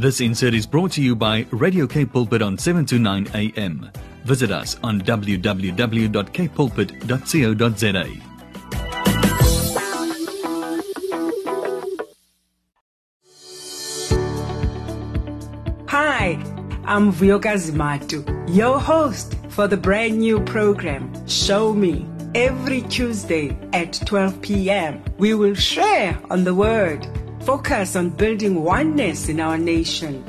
This insert is brought to you by Radio Cape Pulpit on 7 to 9 a.m. Visit us on www.kpulpit.co.za. Hi, I'm Vuyokazi Zimatu, your host for the brand new program, Show Me. Every Tuesday at 12 p.m., we will share on the Word, focus on building oneness in our nation.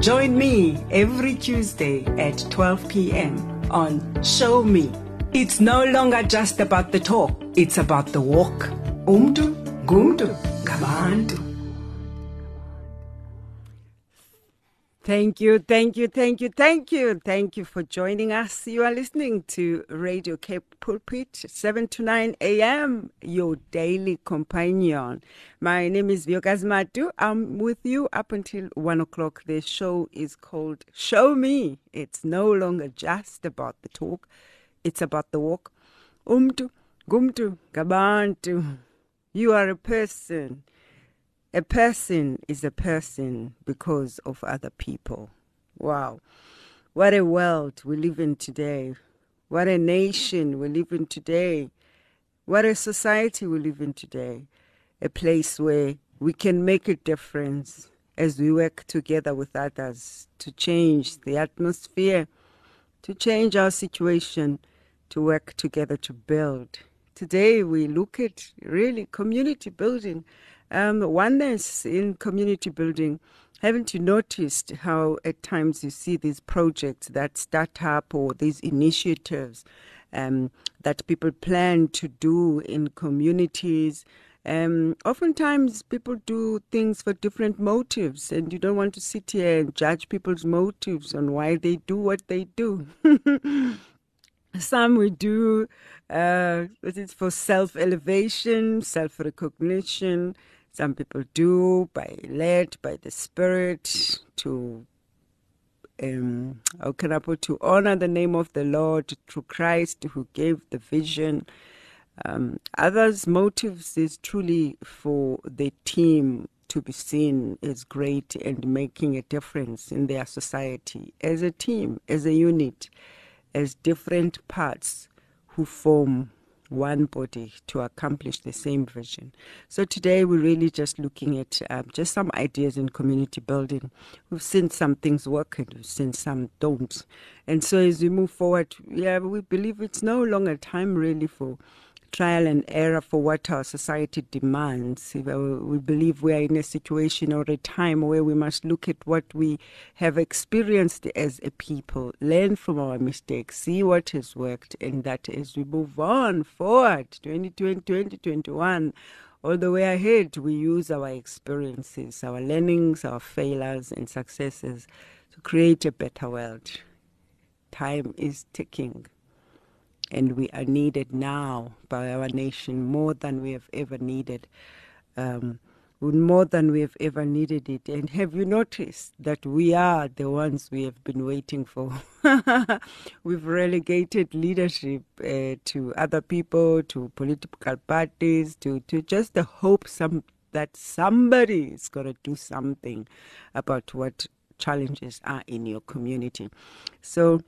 Join me every Tuesday at 12 p.m. on Show Me. It's no longer just about the talk, it's about the walk. Umdu, gumdu, gabantu. Thank you, thank you, thank you, thank you, thank you for joining us. You are listening to Radio Cape Pulpit, 7 to 9 a.m., your daily companion. My name is Vuyokazi Matu. I'm with you up until 1 o'clock. The show is called Show Me. It's no longer just about the talk, it's about the walk. Umtu, gumtu, gabantu. You are a person. A person is a person because of other people. Wow. What a world we live in today. What a nation we live in today. What a society we live in today. A place where we can make a difference as we work together with others to change the atmosphere, to change our situation, to work together to build. Today we look at really community building um, oneness in community building. Haven't you noticed how at times you see these projects that start up or these initiatives um, that people plan to do in communities? Um, oftentimes people do things for different motives, and you don't want to sit here and judge people's motives on why they do what they do. Some we do uh, it's for self elevation, self recognition. Some people do by led by the Spirit to um, to honor the name of the Lord through Christ who gave the vision. Um, others' motives is truly for the team to be seen as great and making a difference in their society as a team, as a unit, as different parts who form one body to accomplish the same vision. So today we're really just looking at um, just some ideas in community building. We've seen some things work and we've seen some don't. And so as we move forward, yeah, we believe it's no longer time really for trial and error for what our society demands. Uh, we believe we are in a situation or a time where we must look at what we have experienced as a people, learn from our mistakes, see what has worked, and that as we move on forward, 2020, 2021, all the way ahead, we use our experiences, our learnings, our failures, and successes to create a better world. Time is ticking and we are needed now by our nation more than we have ever needed. Um, more than we have ever needed it. And have you noticed that we are the ones we have been waiting for? We've relegated leadership uh, to other people, to political parties, to, to just the hope some, that somebody is going to do something about what challenges are in your community. So,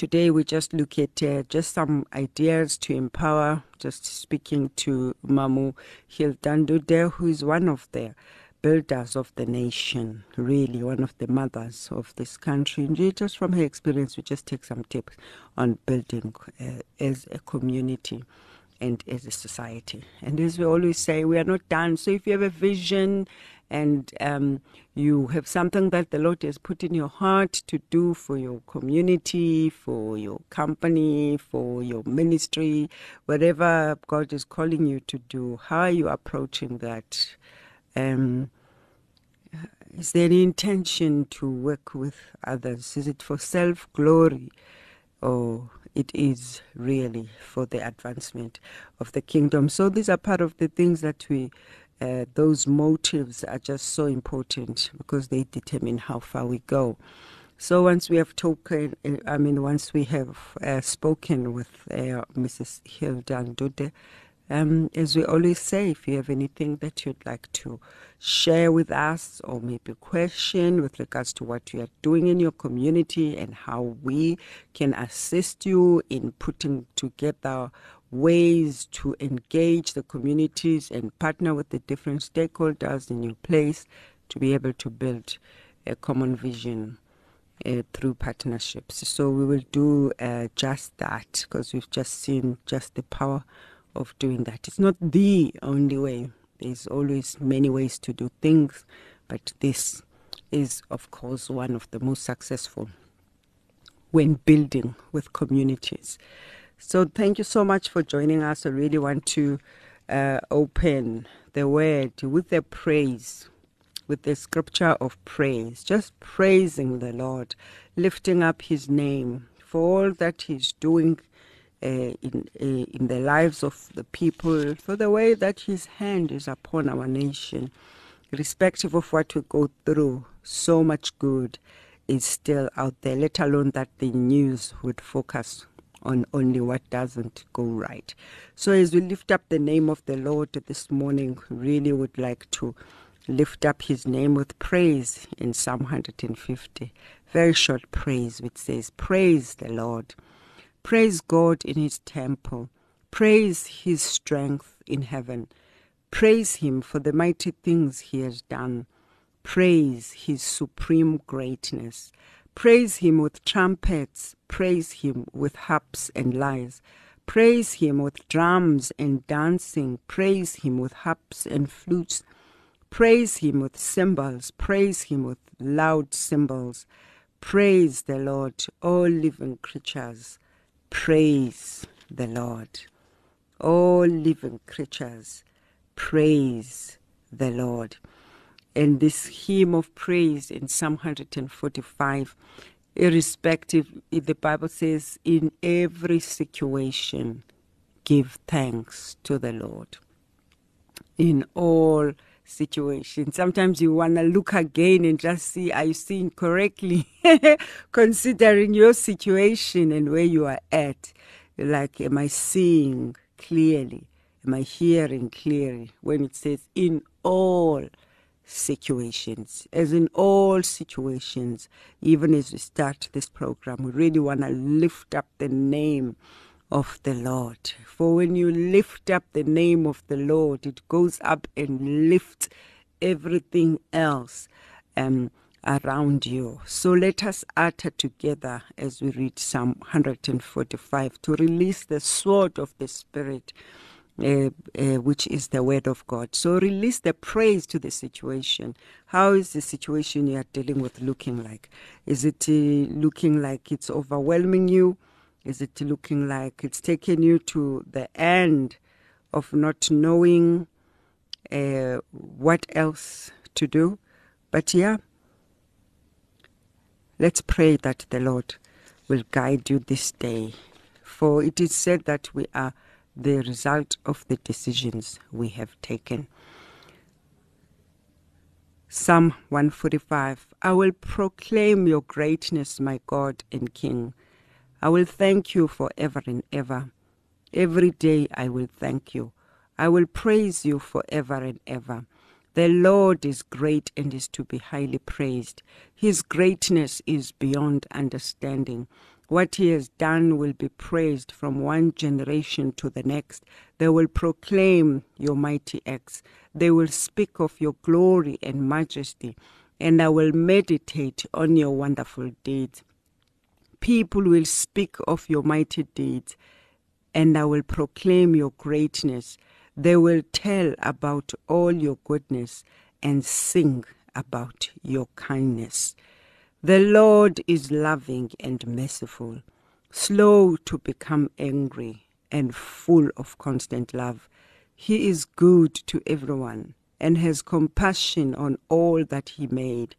Today we just look at uh, just some ideas to empower, just speaking to Mamu Hilda Ndude, who is one of the builders of the nation, really one of the mothers of this country. And just from her experience, we just take some tips on building uh, as a community and as a society. And as we always say, we are not done. So if you have a vision and um, you have something that the Lord has put in your heart to do for your community, for your company, for your ministry, whatever God is calling you to do, how are you approaching that? Um, is there any intention to work with others? Is it for self glory or it is really for the advancement of the kingdom? So these are part of the things that we uh, those motives are just so important because they determine how far we go. So once we have spoken, I mean, once we have uh, spoken with uh, Mrs. Hilda Ndude, Um, as we always say, if you have anything that you'd like to share with us or maybe question with regards to what you are doing in your community and how we can assist you in putting together ways to engage the communities and partner with the different stakeholders in your place to be able to build a common vision uh, through partnerships. So we will do uh, just that because we've just seen just the power of doing that. It's not the only way. There's always many ways to do things, but this is, of course, one of the most successful when building with communities. So, thank you so much for joining us. I really want to uh, open the word with the praise, with the scripture of praise, just praising the Lord, lifting up his name for all that he's doing uh, in uh, in the lives of the people, for the way that His hand is upon our nation, irrespective of what we go through. So much good is still out there. Let alone that the news would focus on only what doesn't go right. So as we lift up the name of the Lord this morning, really would like to lift up his name with praise in Psalm 150. Very short praise which says, Praise the Lord. Praise God in his temple. Praise his strength in heaven. Praise him for the mighty things he has done. Praise his supreme greatness. Praise him with trumpets. Praise him with harps and lyres. Praise him with drums and dancing. Praise him with harps and flutes. Praise him with cymbals. Praise him with loud cymbals. Praise the Lord, all living creatures. Praise the Lord. All living creatures, praise the Lord. And this hymn of praise in Psalm 145, irrespective, the Bible says, in every situation, give thanks to the Lord. In all situations, Sometimes you want to look again and just see, are you seeing correctly? Considering your situation and where you are at. Like, am I seeing clearly? Am I hearing clearly? When it says, in all situations, as in all situations, even as we start this program, we really want to lift up the name of the Lord. For when you lift up the name of the Lord, it goes up and lifts everything else um, around you. So let us utter together as we read Psalm 145 to release the sword of the Spirit. Uh, uh, which is the word of God. So release the praise to the situation. How is the situation you are dealing with looking like? Is it uh, looking like it's overwhelming you? Is it looking like it's taking you to the end of not knowing uh, what else to do? But yeah, let's pray that the Lord will guide you this day. For it is said that we are the result of the decisions we have taken. Psalm 145 I will proclaim your greatness, my God and King. I will thank you forever and ever. Every day I will thank you. I will praise you forever and ever. The Lord is great and is to be highly praised. His greatness is beyond understanding. What he has done will be praised from one generation to the next. They will proclaim your mighty acts. They will speak of your glory and majesty, and I will meditate on your wonderful deeds people will speak of your mighty deeds, and I will proclaim your greatness. They will tell about all your goodness and sing about your kindness. The Lord is loving and merciful, slow to become angry, and full of constant love. He is good to everyone and has compassion on all that He made.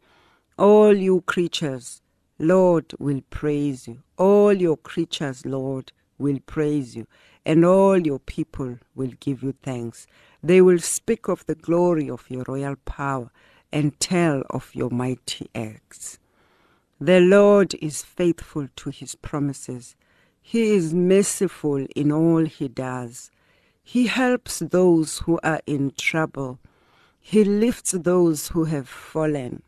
All you creatures, Lord will praise you. All your creatures, Lord, will praise you, and all your people will give you thanks. They will speak of the glory of your royal power and tell of your mighty acts. The Lord is faithful to his promises. He is merciful in all he does. He helps those who are in trouble. He lifts those who have fallen.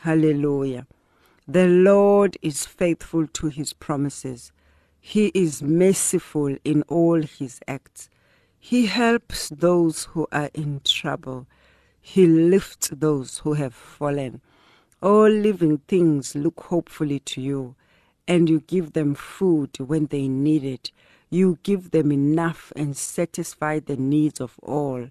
Hallelujah. The Lord is faithful to his promises. He is merciful in all his acts. He helps those who are in trouble. He lifts those who have fallen. All living things look hopefully to you, and you give them food when they need it. You give them enough and satisfy the needs of all.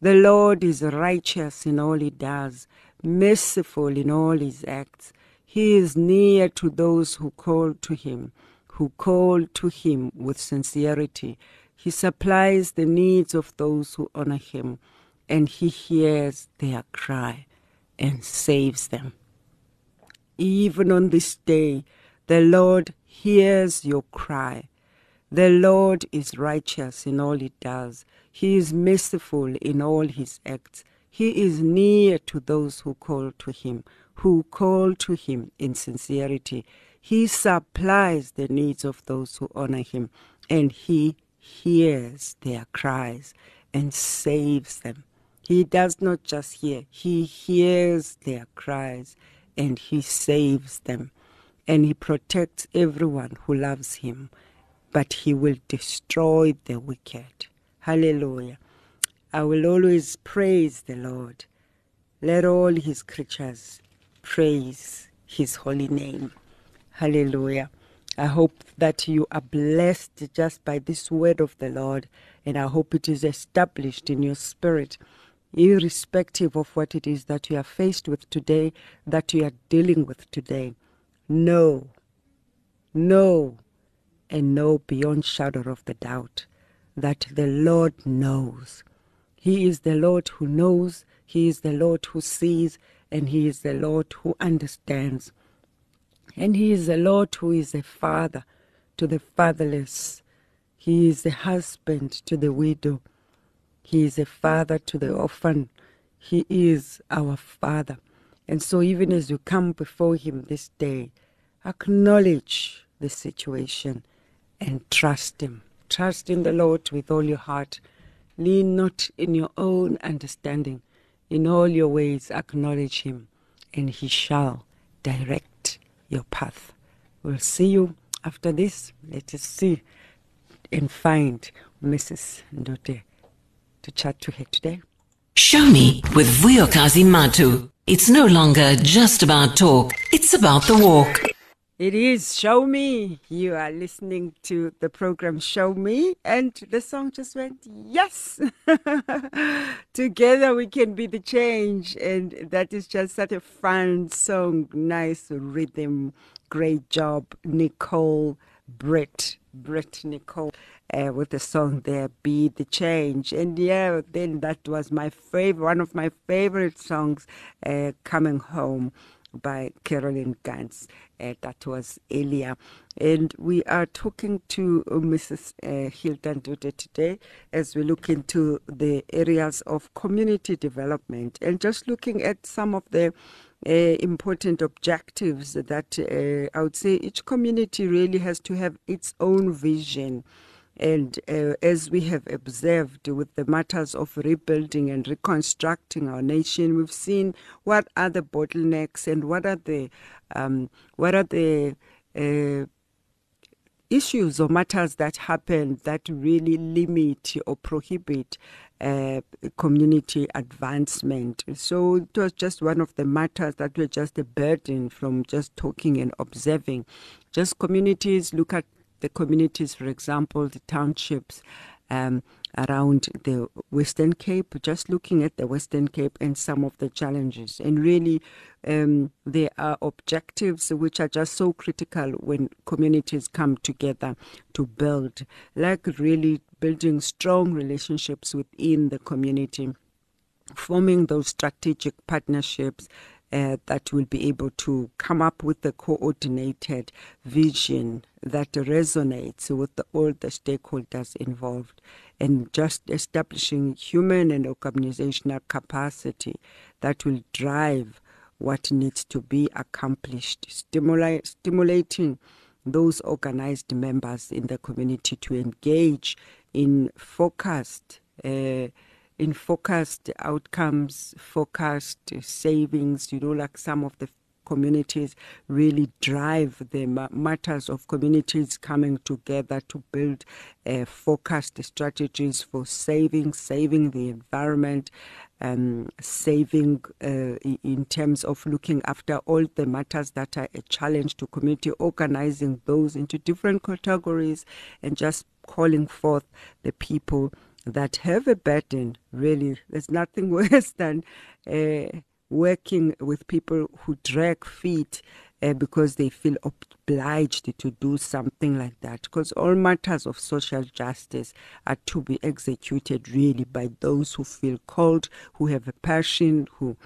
The Lord is righteous in all he does, merciful in all his acts. He is near to those who call to him, who call to him with sincerity. He supplies the needs of those who honor him, and he hears their cry and saves them. Even on this day, the Lord hears your cry. The Lord is righteous in all he does. He is merciful in all his acts. He is near to those who call to him, who call to him in sincerity. He supplies the needs of those who honor him, and he hears their cries and saves them. He does not just hear, he hears their cries and he saves them. And he protects everyone who loves him, but he will destroy the wicked. Hallelujah. I will always praise the Lord. Let all his creatures praise his holy name. Hallelujah. I hope that you are blessed just by this word of the Lord, and I hope it is established in your spirit, irrespective of what it is that you are faced with today, that you are dealing with today. Know, know, and know beyond shadow of the doubt that the Lord knows. He is the Lord who knows, He is the Lord who sees, and He is the Lord who understands. And He is the Lord who is a father to the fatherless. He is the husband to the widow. He is a father to the orphan. He is our Father. And so, even as you come before Him this day, acknowledge the situation and trust Him. Trust in the Lord with all your heart. Lean not in your own understanding. In all your ways, acknowledge Him, and He shall direct your path. We'll see you after this. Let us see and find Mrs. Ndude to chat to her today. Show me with Vuyokazi Matu. It's no longer just about talk, it's about the walk. It is Show Me. You are listening to the program Show Me, and the song just went, Yes! Together we can be the change. And that is just such a fun song, nice rhythm. Great job, Nicole Brett. Brett Nicole. Uh, with the song there, Be the Change. And yeah, then that was my favorite, one of my favorite songs, uh, Coming Home by Carolyn Gans. Uh, that was earlier. And we are talking to Mrs. Uh, Hilda Ndude today as we look into the areas of community development and just looking at some of the uh, important objectives that uh, I would say each community really has to have its own vision. And uh, as we have observed with the matters of rebuilding and reconstructing our nation, we've seen what are the bottlenecks and what are the um, what are the uh, issues or matters that happen that really limit or prohibit uh, community advancement. So it was just one of the matters that were just a burden from just talking and observing. Just communities look at the communities, for example, the townships um, around the Western Cape, just looking at the Western Cape and some of the challenges. And really, um, there are objectives which are just so critical when communities come together to build, like really building strong relationships within the community forming those strategic partnerships uh, that will be able to come up with a coordinated vision that resonates with the, all the stakeholders involved and just establishing human and organizational capacity that will drive what needs to be accomplished, stimulating those organized members in the community to engage in focused. Uh, in focused outcomes, focused savings, you know, like some of the communities really drive the matters of communities coming together to build uh, focused strategies for saving, saving the environment, um, saving uh, in terms of looking after all the matters that are a challenge to community, organizing those into different categories and just calling forth the people that have a burden. Really, there's nothing worse than. Uh, working with people who drag feet uh, because they feel obliged to do something like that. Because all matters of social justice are to be executed really by those who feel called, who have a passion, who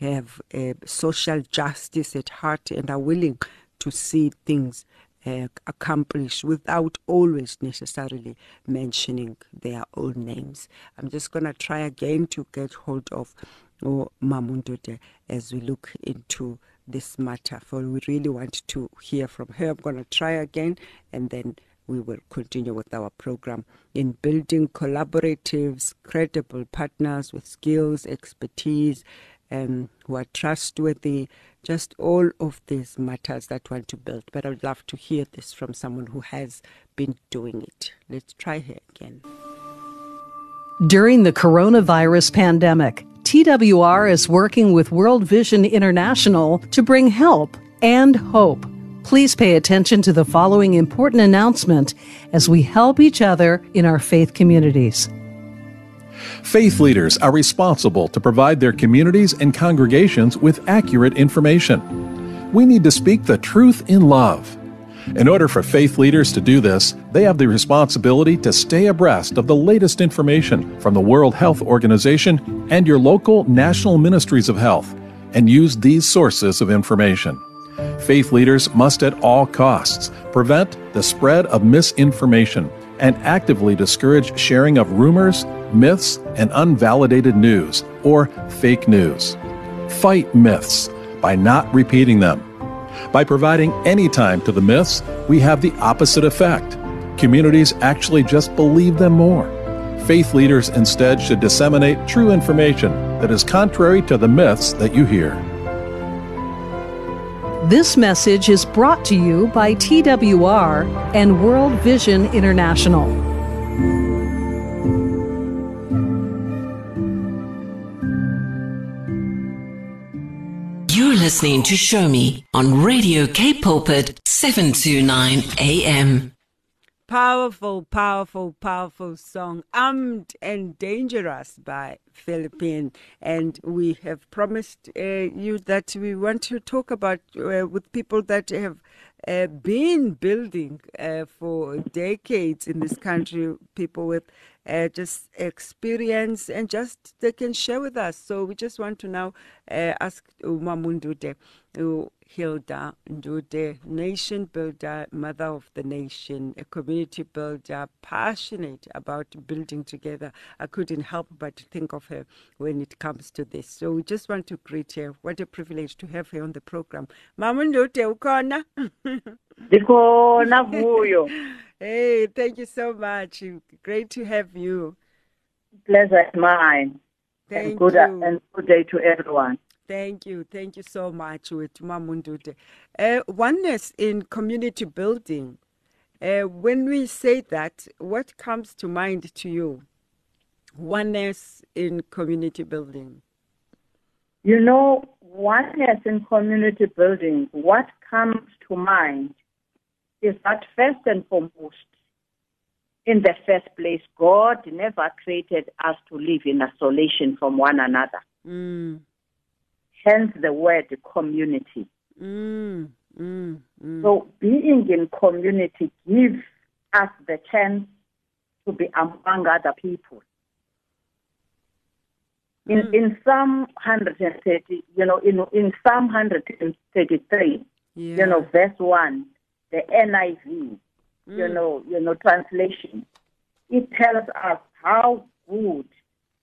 have uh, social justice at heart and are willing to see things uh, accomplished without always necessarily mentioning their own names. I'm just going to try again to get hold of or Mamundude as we look into this matter. For we really want to hear from her. I'm going to try again and then we will continue with our program in building collaboratives, credible partners with skills, expertise, um, who are trustworthy, just all of these matters that want to build. But I would love to hear this from someone who has been doing it. Let's try her again. During the coronavirus pandemic, TWR is working with World Vision International to bring help and hope. Please pay attention to the following important announcement as we help each other in our faith communities. Faith leaders are responsible to provide their communities and congregations with accurate information. We need to speak the truth in love. In order for faith leaders to do this, they have the responsibility to stay abreast of the latest information from the World Health Organization and your local national ministries of health and use these sources of information. Faith leaders must at all costs prevent the spread of misinformation and actively discourage sharing of rumors, myths, and unvalidated news or fake news. Fight myths by not repeating them by providing any time to the myths, we have the opposite effect. Communities actually just believe them more. Faith leaders instead should disseminate true information that is contrary to the myths that you hear. This message is brought to you by TWR and World Vision International. Listening to Show Me on Radio Cape Pulpit 729 AM. Powerful, powerful, powerful song, Armed and Dangerous by Philippine. And we have promised uh, you that we want to talk about uh, with people that have uh, been building uh, for decades in this country, people with uh, just experience and just they can share with us. So we just want to now uh, ask Umamundude, Hilda Ndude, nation builder, mother of the nation, a community builder, passionate about building together. I couldn't help but think of her when it comes to this. So we just want to greet her. What a privilege to have her on the program. Mamundude, ukona? Ndikhona vuyo. Hey, thank you so much. Great to have you. Pleasure is mine. Thank and good, you. And good day to everyone. Thank you. Thank you so much with Mamundude. Uh, oneness in community building. Uh, when we say that, what comes to mind to you? Oneness in community building. You know, oneness in community building, what comes to mind is that first and foremost, in the first place, God never created us to live in isolation from one another. Mm. Hence the word community. Mm. Mm. mm. So being in community gives us the chance to be among other people. In Mm. in Psalm 130, you know, in in Psalm 133, Yeah. you know, verse one, the NIV, you Mm. know, you know, translation, it tells us how good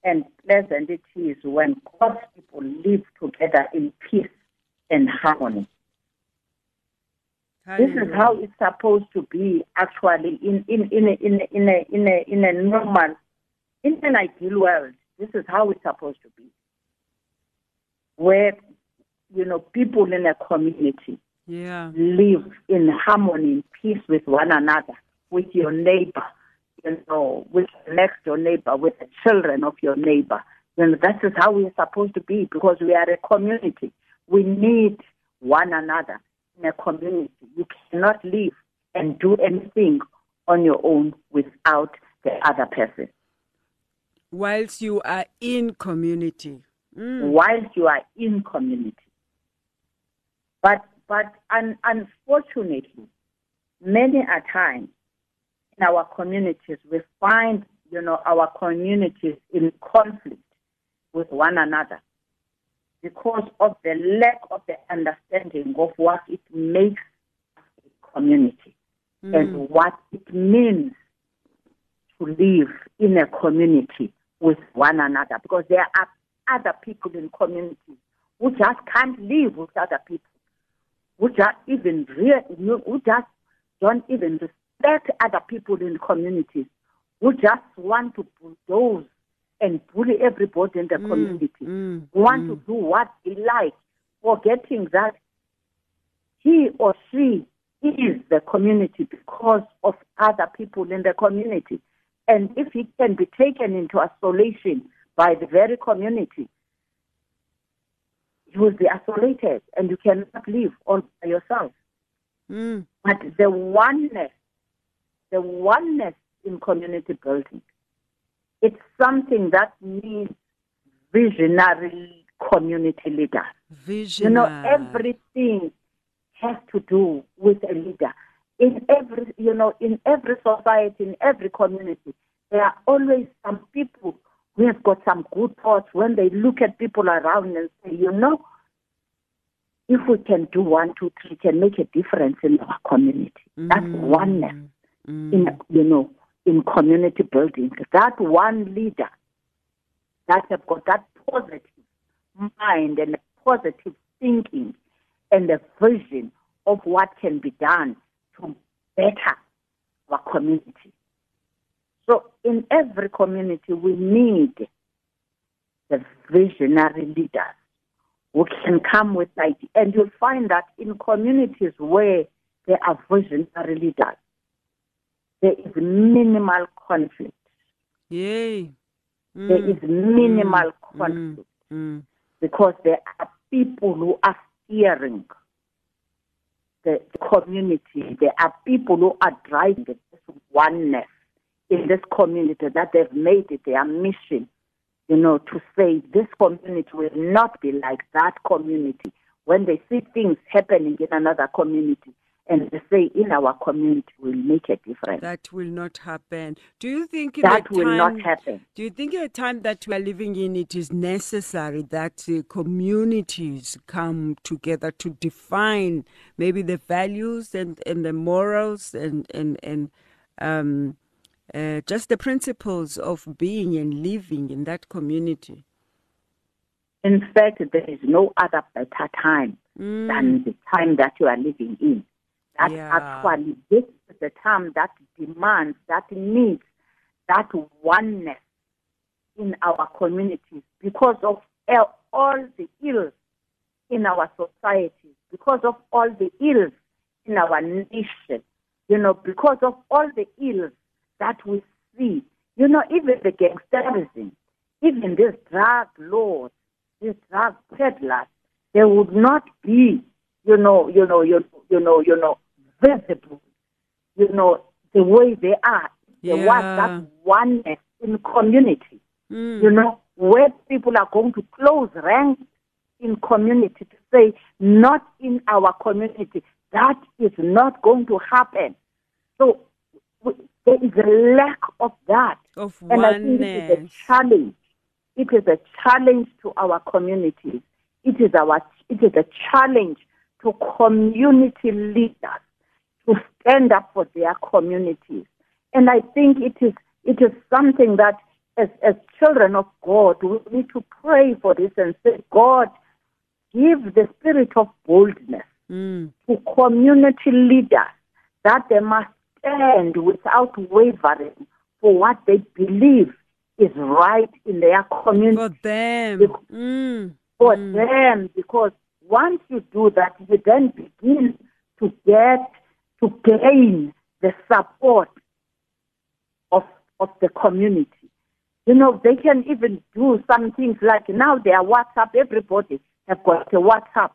and pleasant it is when God's people live together in peace and harmony. This is how it's supposed to be actually in in in a, in a, in a, in a, in a normal in an ideal world. This is how it's supposed to be. Where you know people in a community Yeah. live in harmony peace with one another, with your neighbor, you know, with next door neighbor, with the children of your neighbor. You know, that is how we're supposed to be because we are a community. We need one another in a community. You cannot live and do anything on your own without the other person. Whilst you are in community. Mm. whilst you are in community. But but un, unfortunately, many a time in our communities we find you know our communities in conflict with one another because of the lack of the understanding of what it makes a community hmm. and what it means to live in a community with one another because there are other people in communities who just can't live with other people, who just even real, who just don't even respect other people in communities, who just want to bulldoze and bully everybody in the community, mm, want to do what they like, forgetting that he or she is the community because of other people in the community. And if he can be taken into isolation by the very community, you will be isolated and you cannot live all by yourself. Mm. But the oneness, the oneness in community building, it's something that needs visionary community leaders. Vision. You know, everything has to do with a leader. In every, you know, in every society, in every community, there are always some people who have got some good thoughts when they look at people around and say, you know, if we can do one, two, three, can make a difference in our community. That's mm. oneness in, mm. you know, in community building. That one leader that have got that positive mind and positive thinking and a vision of what can be done to better our community. So in every community, we need the visionary leaders who can come with ideas. And you'll find that in communities where there are visionary leaders, there is minimal conflict. Yay. Mm. There is minimal mm. Mm. conflict Mm. because there are people who are steering the community. There are people who are driving this oneness in this community that they've made it their mission, you know, to say this community will not be like that community. When they see things happening in another community and say in our community will make a difference. That will not happen. Do you think in That will time, not happen. Do you think in the time that we are living in, it is necessary that uh, communities come together to define maybe the values and, and the morals and and and um, uh, just the principles of being and living in that community? In fact, there is no other better time than the time that you are living in. That Yeah. actually, this is the time that demands, that needs that oneness in our communities because of all- all the ills in our societies, because of all the ills in our nation, you know, because of all the ills that we see. You know, even the gangsterism, even these drug lords, these drug peddlers, they would not be, you know, you know, you, you know, you know, visible, you know, the way they are. There was Yeah. that oneness in community, Mm. you know, where people are going to close ranks in community to say, not in our community. That is not going to happen. So w- there is a lack of that. Of And I think it is a challenge. It is a challenge to our communities. It is our it is a challenge to community leaders to stand up for their communities. And I think it is it is something that as as children of God we need to pray for this and say, God, give the spirit of boldness Mm. to community leaders that they must stand without wavering for what they believe is right in their community For them. Bec- Mm. for them because once you do that, you then begin to get to gain the support of of the community. You know, they can even do some things like now they are WhatsApp. Everybody have got a WhatsApp.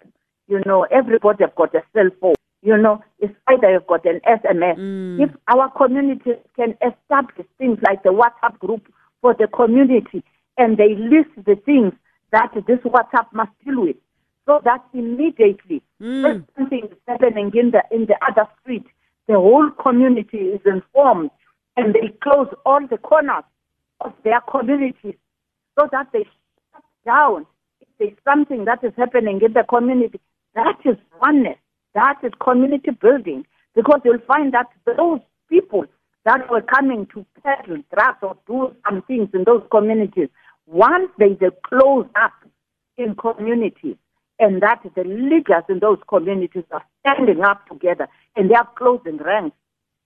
You know, everybody have got a cell phone. You know, it's either you've got an SMS. Mm. If our community can establish things like the WhatsApp group for the community and they list the things that this WhatsApp must deal with, so that immediately hmm. if something is happening in the in the other street, the whole community is informed and they close all the corners of their communities so that they shut down if there's something that is happening in the community. That is oneness. That is community building. Because you'll find that those people that were coming to peddle drugs or do some things in those communities, once they, they close up in communities, and that the leaders in those communities are standing up together and they are closing ranks,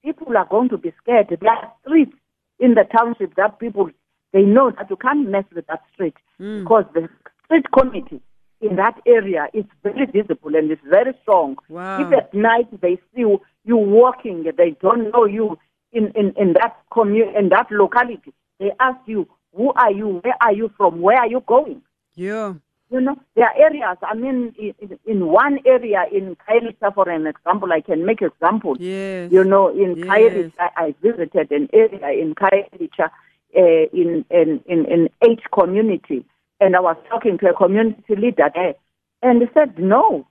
people are going to be scared. There are streets in the township that people they know that you can't mess with that street hmm. because the street committee in that area is very visible and it's very strong. Wow. If at night they see you, walking, they don't know you in, in, in that commu- in that locality. They ask you, who are you? Where are you from? Where are you going? Yeah. You know, there are areas. I mean, in, in- one area in Khayelitsha, for an example, I can make example. Yes. You know, in Yes. I visited an area in Khayelitsha, uh, in, in, in, in H community, and I was talking to a community leader there, and he said, no.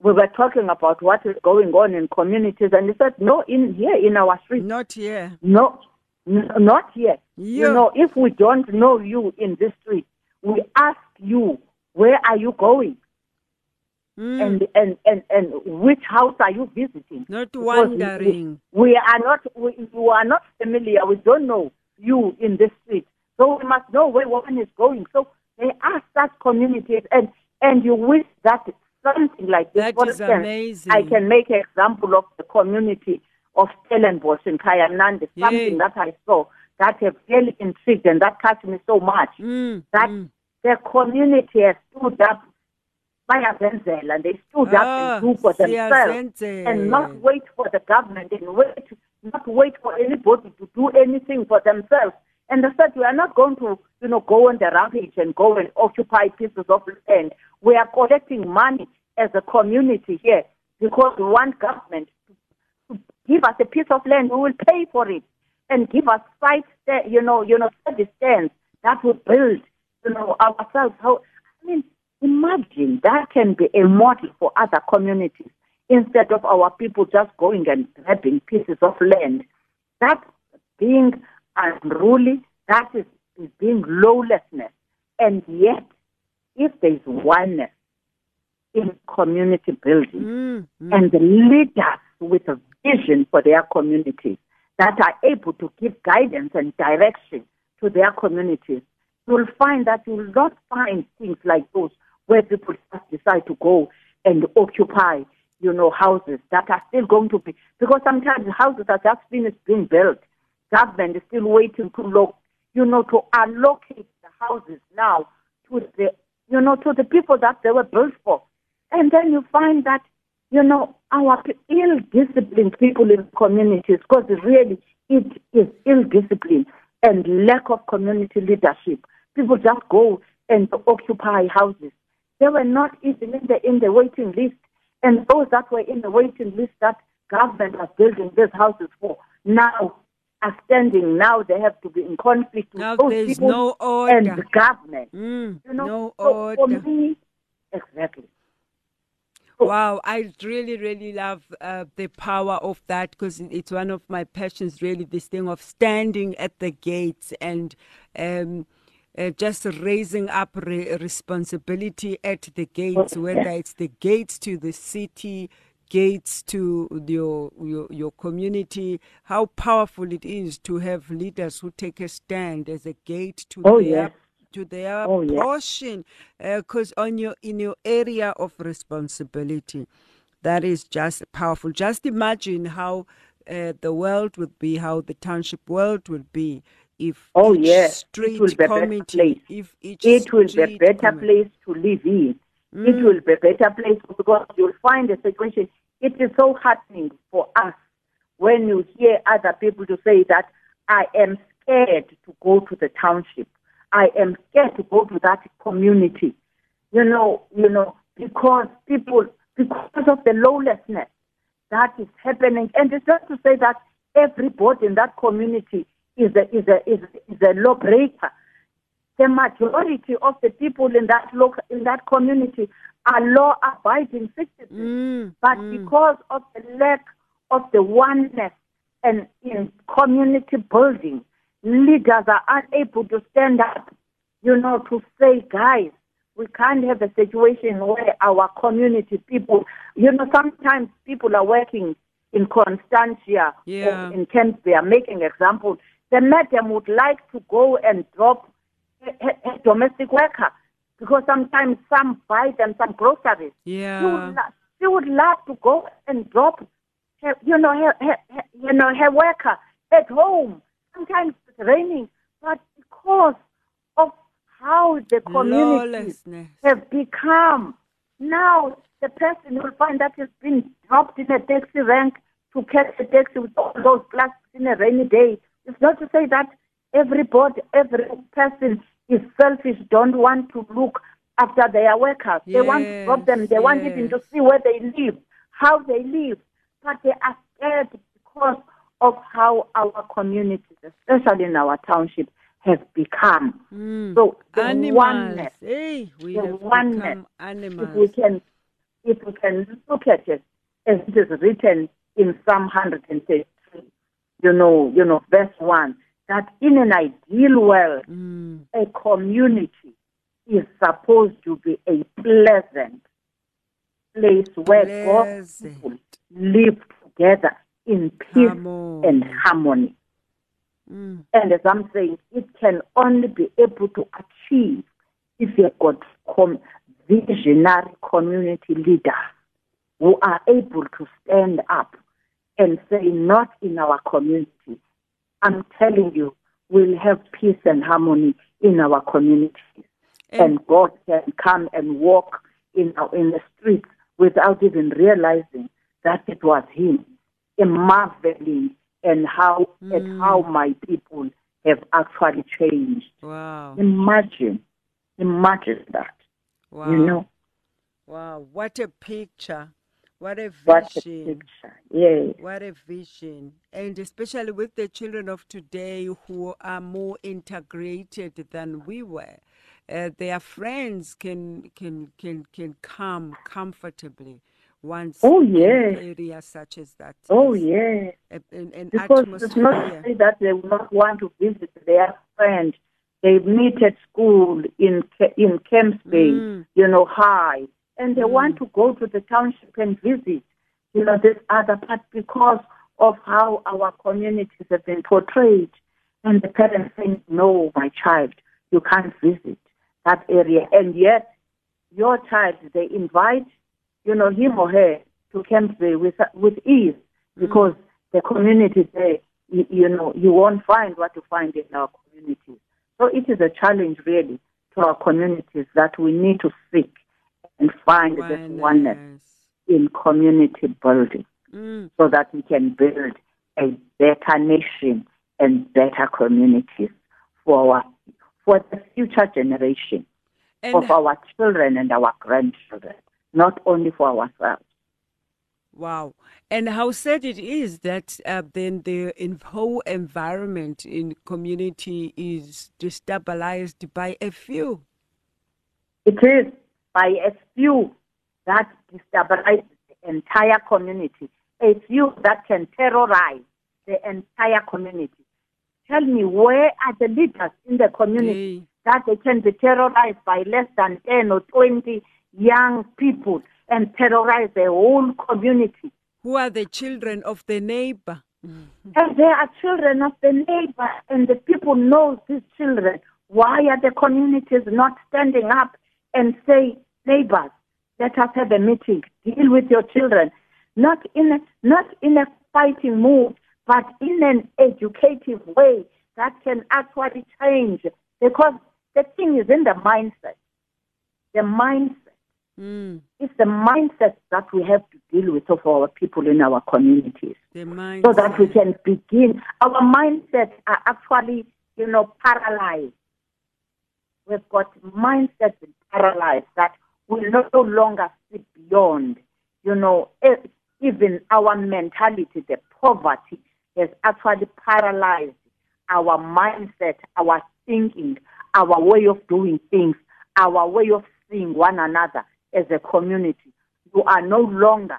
We were talking about what is going on in communities, and he said, no, in here in our street, Not here. no, n- not yet. Yeah. You know, if we don't know you in this street, we ask you, where are you going? Mm. And, and, and, and which house are you visiting? Not Because wandering. We, we are not, we, you are not familiar. We don't know you in this street. So we must know where one is going. So they ask such communities and, and you wish that something like this. That For is instance, amazing. I can make an example of the community of Stellenbosch in Kayamandi, something that I saw that have really intrigued and that touched me so much. Mm. That mm. The community has stood up bayazenzela and they stood up Ah, and do for themselves and not wait for the government and wait not wait for anybody to do anything for themselves. And they said we are not going to, you know, go on the rampage and go and occupy pieces of land. We are collecting money as a community here because we want government to give us a piece of land. We will pay for it and give us site, you know, you know, service stands that will build, you know, ourselves. How I mean, imagine that can be a model for other communities instead of our people just going and grabbing pieces of land. That's being unruly. That is, is being lawlessness. And yet, if there's oneness in community building, Mm. Mm. and the leaders with a vision for their communities that are able to give guidance and direction to their communities, you'll find that you will not find things like those where people decide to go and occupy, you know, houses that are still going to be because sometimes houses are just finished being built. Government is still waiting to look, you know, to allocate the houses now to the, you know, to the people that they were built for. And then you find that, you know, our ill-disciplined people in communities, because really it is ill-discipline and lack of community leadership. People just go and occupy houses. They were not even in the in the waiting list, and those that were in the waiting list that government was building these houses for now are standing. Now they have to be in conflict with Now those there's people no and the government. Mm. You know, no so for order. me, exactly. Wow, I really, really love uh, the power of that because it's one of my passions, really, this thing of standing at the gates and um, uh, just raising up re- responsibility at the gates, whether it's the gates to the city, gates to your, your, your community, how powerful it is to have leaders who take a stand as a gate to Oh, their yes. to their Oh, portion because on your in your area of responsibility That is just powerful. Just imagine how uh, the world would be, how the township world would be if Oh, yes. It will be a better committee, place. if it will be a better place to live in. Mm. It will be a better place because you'll find a situation. It is so heartening for us when you hear other people to say that I am scared to go to the township. I am scared to go to that community. You know, you know, because people, because of the lawlessness that is happening, and it's not to say that everybody in that community is a is a is, is a lawbreaker the majority of the people in that local in that community are law-abiding citizens. Mm, but mm. because of the lack of the oneness and in community building, leaders are unable to stand up, you know, to say, guys, we can't have a situation where our community people, you know, sometimes people are working in Constantia Yeah. or in Kent, they are making examples. The madam would like to go and drop a, a- a domestic worker because sometimes some buy them some groceries. She Yeah. would, lo- she would love to go and drop, her, you know, her, her, her, you know, her worker at home. Sometimes it's raining, but because of how the community have become, now the person will find that he's been dropped in a taxi rank to catch a taxi with all those plastics in a rainy day. It's not to say that everybody, every person is selfish, don't want to look after their workers. they want to drop them. They want even to see where they live, how they live. But they are scared because of how our communities, especially in our township, have become. Mm. So the animals. oneness, Hey, we the have oneness. if we can, if we can look at it as it is written in Psalm 133, you know, you know, verse one, that in an ideal world, Mm. a community is supposed to be a pleasant place where God's people live together in peace Harmony. and harmony. Mm. And as I'm saying, it can only be able to achieve if you've got com- visionary community leaders who are able to stand up and say, not in our community. I'm telling you, we'll have peace and harmony in our communities. And- And God can come and walk in, in the streets without even realizing that it was Him, and marveling and how at hmm. how my people have actually changed. Wow. Imagine, imagine that. Wow. You know Wow. What a picture. What a what a vision. picture. Yeah. What a vision. And especially with the children of today who are more integrated than we were. Uh, their friends can can can can come comfortably once Oh, in yes. an area such as that. Oh yeah. a- An, an Because it's not say that they will not want to visit their friend. They meet at school in in Camps Bay, Mm. you know, high, and they mm. want to go to the township and visit, you know, this other part because of how our communities have been portrayed, and the parents saying, "No, my child, you can't visit that area," and yet your child they invite, you know, him or her to Camps Bay with with ease mm. because the community there, you, you know, you won't find what you find in our communities. So it is a challenge really to our communities that we need to seek and find this oneness Oneness. in community building Mm. so that we can build a better nation and better communities for our for the future generation And of our children and our grandchildren, not only for ourselves. Wow. And how sad it is that uh, then the in whole environment in community is destabilized by a few. It is by a few that destabilize the entire community, a few that can terrorize the entire community. Tell me, where are the leaders in the community that they can be terrorized by less than 10 or 20 young people and terrorize the whole community? Who are the children of the neighbor? Mm-hmm. And they are children of the neighbor, and the people know these children. Why are the communities not standing up and say, neighbors, Let us have a meeting. Deal with your children, not in a, not in a fighting mood, but in an educative way that can actually change. Because the thing is in the mindset. The mindset. Mm. It's the mindset that we have to deal with of our people in our communities so that we can begin. Our mindsets are actually, you know, paralyzed. We've got mindsets paralyzed that will no longer see beyond. You know, even our mentality, the poverty has actually paralyzed our mindset, our thinking, our way of doing things, our way of seeing one another as a community. You are no longer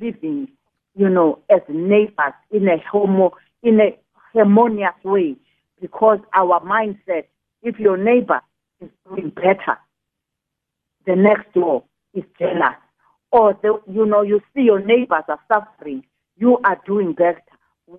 living, you know, as neighbors in a homo in a harmonious way because our mindset, if your neighbor is doing better, the next door is jealous. Or the, you know, you see your neighbors are suffering, you are doing better.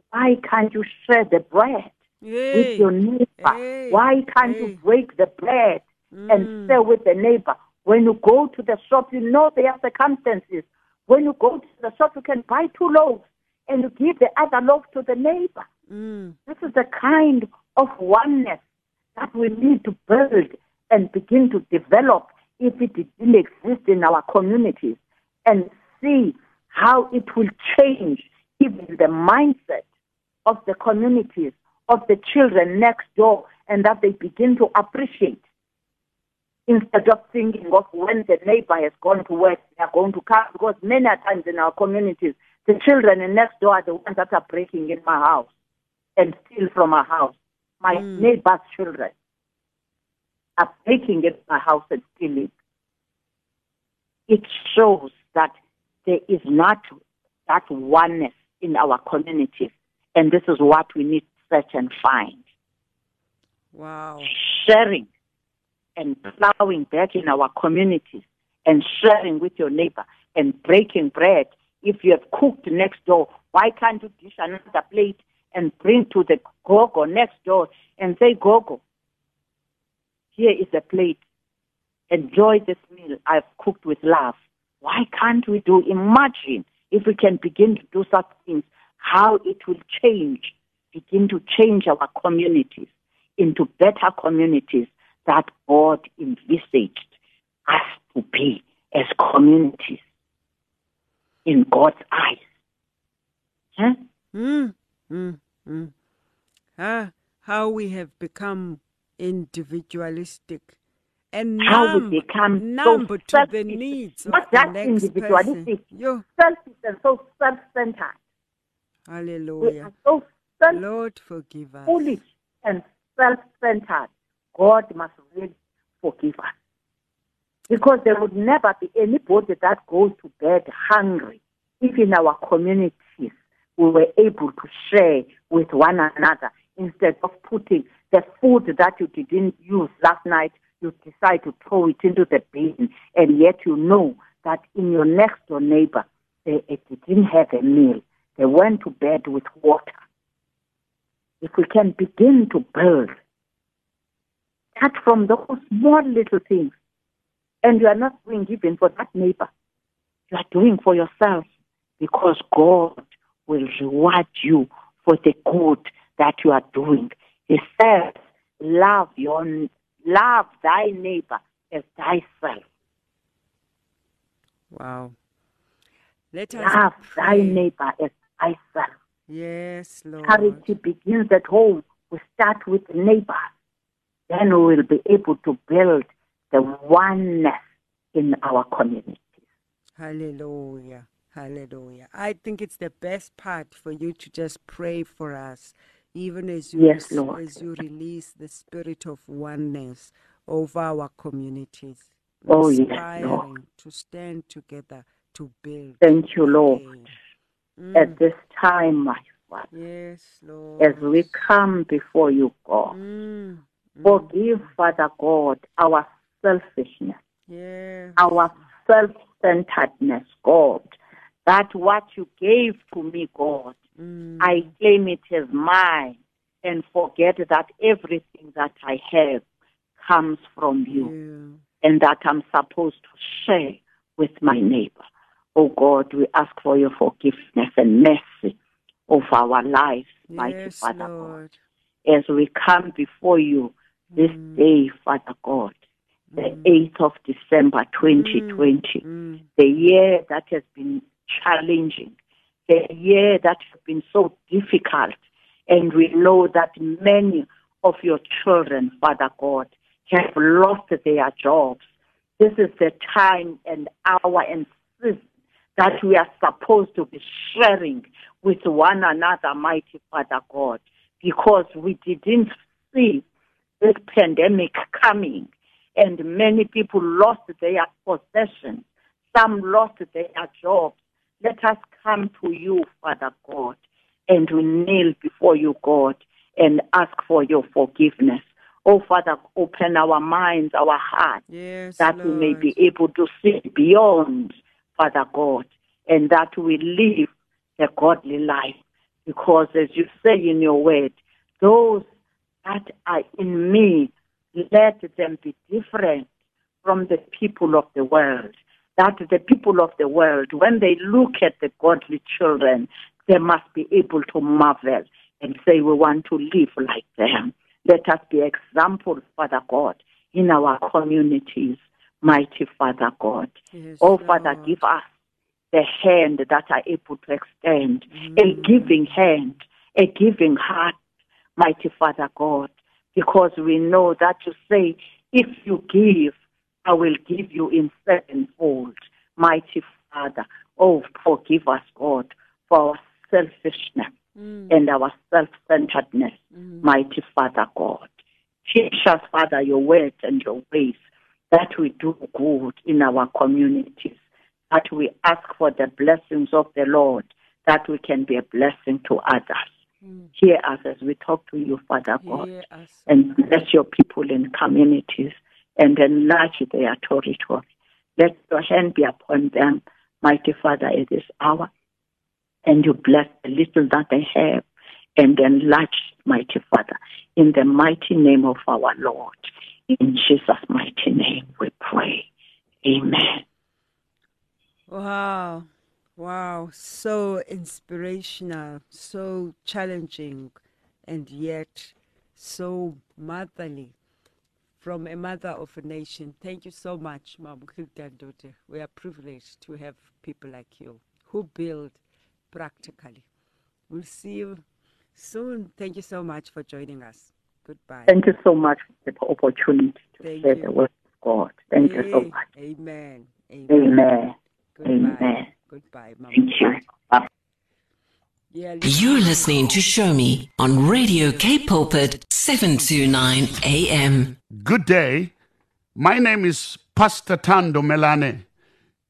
Why can't you share the bread Yay. with your neighbor? Why can't you break the bread Mm. and share with the neighbor? When you go to the shop, you know there are circumstances. When you go to the shop, you can buy two loaves and you give the other loaf to the neighbor. Mm. This is the kind of oneness that we need to build and begin to develop if it didn't exist in our communities and see how it will change even the mindset of the communities, of the children next door, and that they begin to appreciate instead of thinking of when the neighbor has gone to work, they are going to come. Because many times in our communities, the children in next door are the ones that are breaking in my house and steal from my house. My mm. neighbor's children are breaking in my house and stealing. It shows that there is not that oneness in our communities. And this is what we need to search and find. Wow. Sharing and plowing back in our communities and sharing with your neighbor and breaking bread. If you have cooked next door, why can't you dish another plate and bring to the gogo next door and say, Gogo, here is a plate. Enjoy this meal I've cooked with love. Why can't we do? Imagine if we can begin to do such things, how it will change, begin to change our communities into better communities that God envisaged us to be as communities in God's eyes. Huh? Mm. Mm. Mm. Ah, how we have become individualistic and How we become numb so to the needs of not the next individualistic, person. Selfish and so self-centered. We hallelujah. are so self Lord, forgive us. foolish and self-centered. God must really forgive us. Because there would never be anybody that goes to bed hungry if in our communities we were able to share with one another instead of putting the food that you didn't use last night, you decide to throw it into the bin, and yet you know that in your next door neighbor, they, they didn't have a meal. They went to bed with water. If we can begin to build, start from those small little things, and you are not doing even for that neighbor, you are doing for yourself because God will reward you for the good that you are doing. He says, "Love your love thy neighbor as thyself. Wow. Let us Love thy neighbor as thyself." Yes, Lord. Charity begins at home. We start with the neighbor. Then we will be able to build the oneness in our community. Hallelujah. Hallelujah. I think it's the best part for you to just pray for us, even as you, Yes, Lord. as you release the spirit of oneness over our communities. Oh, yes, Lord. to stand together to build. Thank you, Lord. again. At this time, my Father, Yes, Lord. as we come before you, God, Mm, forgive, Father God, our selfishness, yes. our self centeredness, God. That what you gave to me, God, Mm, I claim it as mine and forget that everything that I have comes from you you. and that I'm supposed to share with my neighbor. Oh God, we ask for your forgiveness and mercy of our lives, mighty Father Lord. God. As we come before you this Mm. day, Father God, the 8th of December 2020, Mm. the year that has been challenging, the year that has been so difficult. And we know that many of your children, Father God, have lost their jobs. This is the time and hour and season that we are supposed to be sharing with one another, mighty Father God, because we didn't see this pandemic coming and many people lost their possessions. Some lost their jobs. Let us come to you, Father God, and we kneel before you, God, and ask for your forgiveness. Oh, Father, open our minds, our hearts, Yes, that we may be able to see beyond, Father God, and that we live a godly life. Because as you say in your word, those that are in me, let them be different from the people of the world. That the people of the world, when they look at the godly children, they must be able to marvel and say, We want to live like them. Let us be examples, Father God, in our communities, mighty Father God. Yes, Oh, Father, Lord. give us the hand that are able to extend, a mm. giving hand, a giving heart, mighty Father God, because we know that you say, if you give, I will give you in sevenfold, mighty Father. Oh, forgive us, God, for our selfishness and our self-centeredness, mighty Father God. Teach us, Father, your words and your ways, that we do good in our communities, that we ask for the blessings of the Lord, that we can be a blessing to others. Hear us as we talk to you, Father God, and bless your people in communities and enlarge their territory. Let your hand be upon them, mighty Father, at this hour, and you bless the little that they have and enlarge, mighty Father, in the mighty name of our Lord. In Jesus' mighty name we pray. Amen. Wow. Wow. So inspirational, so challenging, and yet so motherly from a mother of a nation. Thank you so much, Mom Daughter. We are privileged to have people like you who build practically. We'll see you soon. Thank you so much for joining us. Goodbye. Thank you so much for the opportunity to Thank share you. the word of God. Thank you so much. Amen. Amen. Amen. Goodbye. Amen. Goodbye, Mom. Thank you. Bye. Yeah, You're listening to Show Me on Radio Cape Pulpit 729 AM. Good day. My name is Pastor Tando Melane.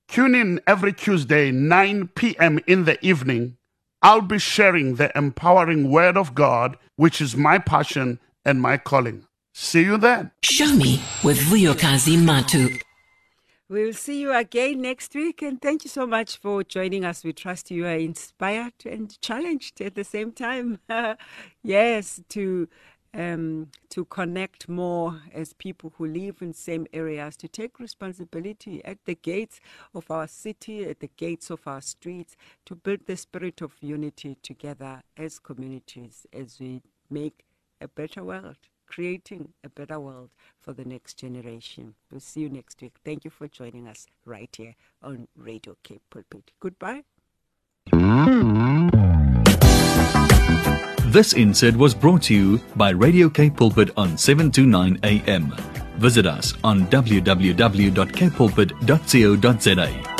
Tune in every Tuesday, 9 p.m. in the evening. I'll be sharing the empowering Word of God, which is my passion and my calling. See you then. Show Me with Vuyokazi Matu. We'll see you again next week. And thank you so much for joining us. We trust you are inspired and challenged at the same time. yes, to um, to connect more as people who live in same areas, to take responsibility at the gates of our city, at the gates of our streets, to build the spirit of unity together as communities as we make a better world creating a better world for the next generation. We'll see you next week. Thank you for joining us right here on Radio Cape Pulpit. Goodbye. This insert was brought to you by Radio Cape Pulpit on 729 AM. Visit us on www.capepulpit.co.za.